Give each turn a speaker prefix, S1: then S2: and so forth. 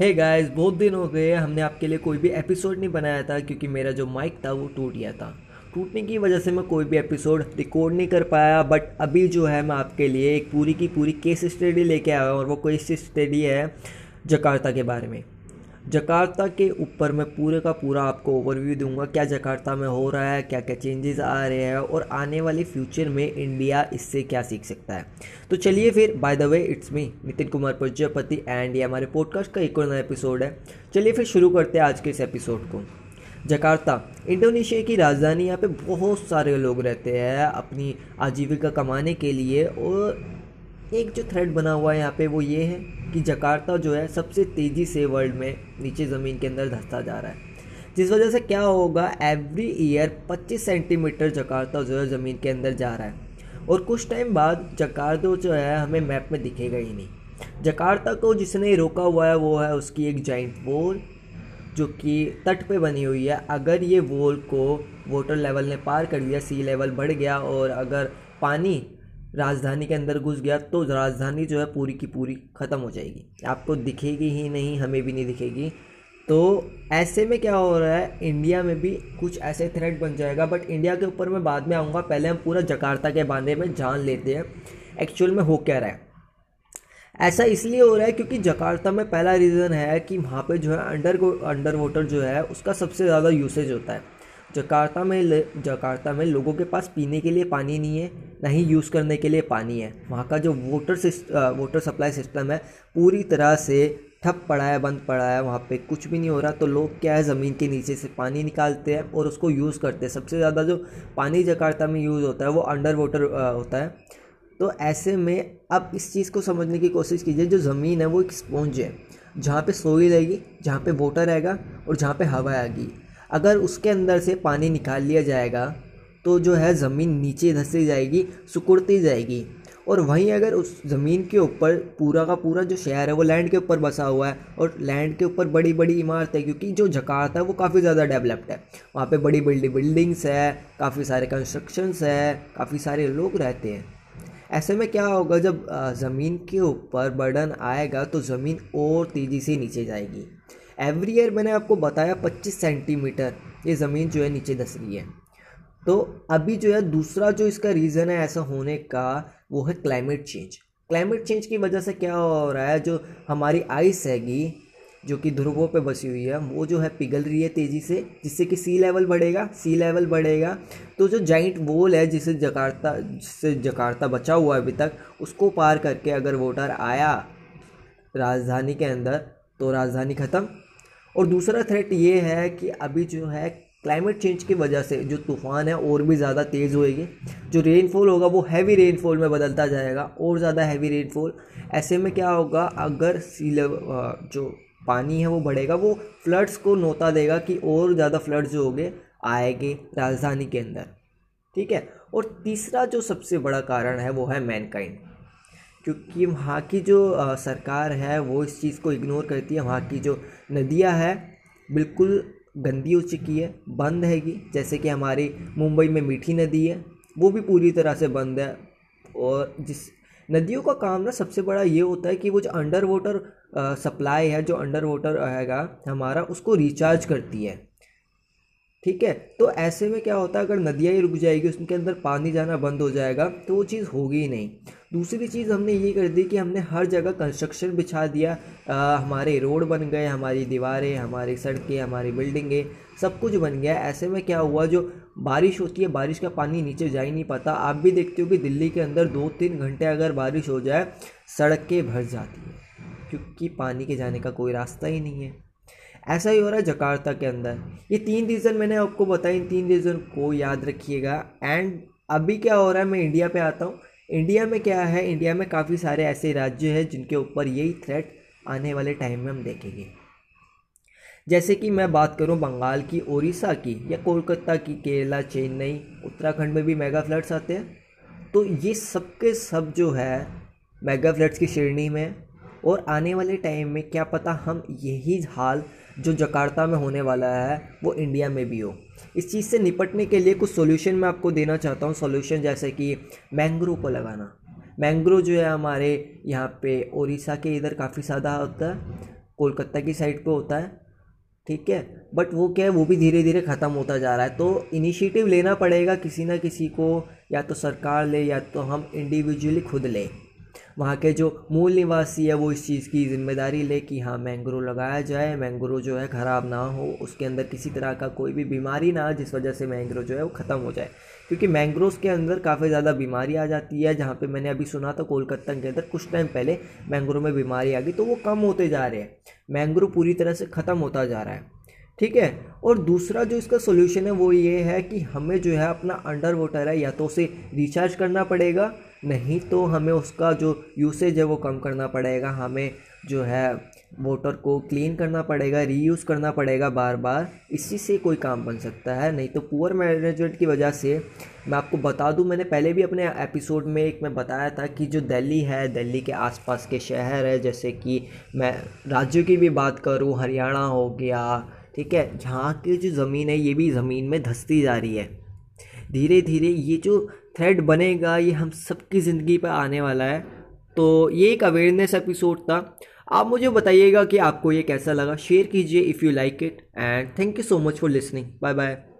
S1: हे hey guys बहुत दिन हो गए, हमने आपके लिए कोई भी एपिसोड नहीं बनाया था क्योंकि मेरा जो माइक था वो टूट गया था। टूटने की वजह से मैं कोई भी एपिसोड रिकॉर्ड नहीं कर पाया बट अभी जो है मैं आपके लिए एक पूरी की पूरी केस स्टडी लेके आया हूँ और वो केस स्टडी है जकार्ता के बारे में। जकार्ता के ऊपर मैं पूरे का पूरा आपको ओवरव्यू दूँगा, क्या जकार्ता में हो रहा है क्या क्या चेंजेस आ रहे हैं और आने वाले फ्यूचर में इंडिया इससे क्या सीख सकता है। तो चलिए फिर by the way it's me Nitin Kumar Prajapati and ये हमारे पॉडकास्ट का एक और नया एपिसोड है। चलिए फिर शुरू करते हैं आज के इस एपिसोड को। जकार्ता इंडोनेशिया की राजधानी यहाँ पे बहुत सारे लोग रहते हैं अपनी आजीविका कमाने के लिए और एक जो थ्रेड बना हुआ है यहाँ पे वो ये है कि जकार्ता जो है सबसे तेज़ी से वर्ल्ड में नीचे ज़मीन के अंदर धंसता जा रहा है। जिस वजह से क्या होगा एवरी ईयर 25 सेंटीमीटर जकार्ता जो है ज़मीन के अंदर जा रहा है। और कुछ टाइम बाद जकार्ता जो है हमें मैप में दिखेगा ही नहीं। जकार्ता को जिसने रोका हुआ है वो है उसकी एक जॉइंट वॉल जो कि तट पे बनी हुई है। अगर ये वॉल को वाटर लेवल ने पार कर लिया सी लेवल बढ़ गया और अगर पानी राजधानी के अंदर घुस गया तो राजधानी जो है पूरी की पूरी ख़त्म हो जाएगी। आपको दिखेगी ही नहीं, हमें भी नहीं दिखेगी। तो ऐसे में क्या हो रहा है, इंडिया में भी कुछ ऐसे थ्रेट बन जाएगा बट इंडिया के ऊपर मैं बाद में आऊँगा। पहले हम पूरा जकार्ता के बारे में जान लेते हैं एक्चुअल में हो क्या रहा है। ऐसा इसलिए हो रहा है क्योंकि जकार्ता में पहला रीज़न है कि वहाँ पे जो है अंडर अंडर वाटर जो है, उसका सबसे ज़्यादा यूसेज होता है। जकार्ता में जकार्ता में लोगों के पास पीने के लिए पानी नहीं है, ना ही यूज़ करने के लिए पानी है। वहाँ का जो वाटर वाटर सप्लाई सिस्टम है, पूरी तरह से ठप पड़ा है, बंद पड़ा है, वहाँ पे कुछ भी नहीं हो रहा तो लोग क्या है, ज़मीन के नीचे से पानी निकालते हैं और उसको यूज़ करते हैं। सबसे ज़्यादा जो पानी जकार्ता में यूज़ होता है, वो अंडर वाटर होता है। तो ऐसे में अब इस चीज़ को समझने की कोशिश कीजिए, जो ज़मीन है, वो एक स्पॉन्ज है, जहाँ पे सोई रहेगी जहाँ पे वाटर रहेगा और जहाँ पे हवा आएगी। अगर उसके अंदर से पानी निकाल लिया जाएगा तो जो है ज़मीन नीचे धंसी जाएगी, सुकुड़ती जाएगी। और वहीं अगर उस ज़मीन के ऊपर पूरा का पूरा जो शहर है, वो लैंड के ऊपर बसा हुआ है, और लैंड के ऊपर बड़ी बड़ी इमारत है, क्योंकि जो जकार्ता है, वो काफ़ी ज़्यादा डेवलप्ड है। वहाँ पे बड़ी बड़ी बिल्डिंग्स है, काफ़ी सारे कंस्ट्रक्शंस है, काफ़ी सारे लोग रहते हैं। ऐसे में क्या होगा, जब ज़मीन के ऊपर बर्डन आएगा तो ज़मीन और तेज़ी से नीचे जाएगी। एवरी ईयर मैंने आपको बताया 25 सेंटीमीटर ये ज़मीन जो है नीचे धस रही है। तो अभी जो है दूसरा जो इसका रीज़न है ऐसा होने का वो है क्लाइमेट चेंज क्लाइमेट चेंज की वजह से क्या हो रहा है? जो हमारी आइस हैगी, जो कि ध्रुवों पे बसी हुई है, वो जो है पिघल रही है तेज़ी से, जिससे कि सी लेवल बढ़ेगा सी लेवल बढ़ेगा। तो जो जाइंट वोल है जिसे जकार्ता, जिससे जकार्ता बचा हुआ है अभी तक, उसको पार करके अगर वोटर आया राजधानी के अंदर तो राजधानी ख़त्म। और दूसरा थ्रेट ये है कि अभी जो है क्लाइमेट चेंज की वजह से जो तूफ़ान है और भी ज़्यादा तेज़ होएगी। जो रेनफॉल होगा वो हैवी रेनफॉल में बदलता जाएगा और ज़्यादा हैवी रेनफॉल ऐसे में क्या होगा? अगर सी जो पानी है वो बढ़ेगा, वो फ्लड्स को नोता देगा कि और ज़्यादा फ्लड्स जो होंगे, आएँगे राजधानी के अंदर। ठीक है? और तीसरा जो सबसे बड़ा कारण है वो है मैनकाइंड क्योंकि वहाँ की जो सरकार है, वो इस चीज़ को इग्नोर करती है। वहाँ की जो नदियाँ है, बिल्कुल गंदी हो चुकी है, बंद हैगी। जैसे कि हमारी मुंबई में मीठी नदी है, वो भी पूरी तरह से बंद है। और जिस नदियों का काम ना, सबसे बड़ा ये होता है कि वो जो अंडर वाटर सप्लाई है, जो अंडर वाटर आएगा हमारा उसको रिचार्ज करती है। ठीक है? तो ऐसे में क्या होता है अगर नदियाँ ही रुक जाएगी उसके अंदर पानी जाना बंद हो जाएगा तो वो चीज़ होगी ही नहीं। दूसरी चीज़ हमने ये कर दी कि हमने हर जगह कंस्ट्रक्शन बिछा दिया। आ, हमारे रोड बन गए हमारी दीवारें हमारी सड़कें हमारी बिल्डिंगें सब कुछ बन गया। ऐसे में क्या हुआ जो बारिश होती है बारिश का पानी नीचे जा ही नहीं पाता। आप भी देखते हो कि दिल्ली के अंदर दो तीन घंटे अगर बारिश हो जाए सड़कें भर जाती हैं क्योंकि पानी के जाने का कोई रास्ता ही नहीं है। ऐसा ही हो रहा है जकार्ता के अंदर। ये तीन रीज़न मैंने आपको बताया इन तीन रीज़न को याद रखिएगा। एंड अभी क्या हो रहा है, मैं इंडिया पे आता हूँ। इंडिया में क्या है इंडिया में काफ़ी सारे ऐसे राज्य हैं जिनके ऊपर यही थ्रेट आने वाले टाइम में हम देखेंगे। जैसे कि मैं बात करूँ बंगाल की, ओडिशा की या कोलकाता की, केरला, चेन्नई, उत्तराखंड में भी मेगा फ्लड्स आते हैं। तो ये सब के सब जो है मेगा फ्लड्स की श्रेणी में और आने वाले टाइम में क्या पता हम यही हाल जो जकार्ता में होने वाला है, वो इंडिया में भी हो। इस चीज़ से निपटने के लिए कुछ सॉल्यूशन मैं आपको देना चाहता हूँ। सॉल्यूशन जैसे कि मैंग्रोव को लगाना। मैंग्रोव जो है हमारे यहाँ पे उड़ीसा के इधर काफ़ी ज़्यादा होता है, कोलकाता की साइड पे होता है, ठीक है? बट वो क्या है, वो भी धीरे धीरे ख़त्म होता जा रहा है। तो इनिशिएटिव लेना पड़ेगा किसी ना किसी को, या तो सरकार ले, या तो हम इंडिविजुअली खुद लें। वहाँ के जो मूल निवासी है वो इस चीज़ की ज़िम्मेदारी ले कि हाँ मैंग्रो लगाया जाए मैंग्रो जो है ख़राब ना हो, उसके अंदर किसी तरह का कोई भी बीमारी ना जिस वजह से मैंग्रो जो है वो ख़त्म हो जाए। क्योंकि मैंग्रोव के अंदर काफ़ी ज़्यादा बीमारी आ जाती है, जहाँ पे मैंने अभी सुना था कोलकाता के अंदर कुछ टाइम पहले मैंग्रोव में बीमारी आ गई तो वो कम होते जा रहे हैं। मैंग्रोव पूरी तरह से ख़त्म होता जा रहा है। ठीक है? और दूसरा जो इसका सोल्यूशन है वो ये है कि हमें जो है अपना अंडर वाटर है, या तो उसे रिचार्ज करना पड़ेगा नहीं तो हमें उसका जो यूसेज है वो कम करना पड़ेगा। हमें जो है वाटर को क्लीन करना पड़ेगा रीयूज़ करना पड़ेगा बार बार इसी से कोई काम बन सकता है। नहीं तो पुअर मैनेजमेंट की वजह से मैं आपको बता दूँ, मैंने पहले भी अपने एपिसोड में एक मैं बताया था कि जो दिल्ली है, दिल्ली के आसपास के शहर है, जैसे कि मैं राज्यों की भी बात करूँ, हरियाणा हो गया, ठीक है, जहाँ की जो ज़मीन है, ये भी ज़मीन में धंसती जा रही है। धीरे धीरे ये जो थ्रेड बनेगा, ये हम सबकी ज़िंदगी पर आने वाला है। तो ये एक अवेयरनेस एपिसोड था। आप मुझे बताइएगा कि आपको ये कैसा लगा। शेयर कीजिए if you like it and thank you so much for listening bye bye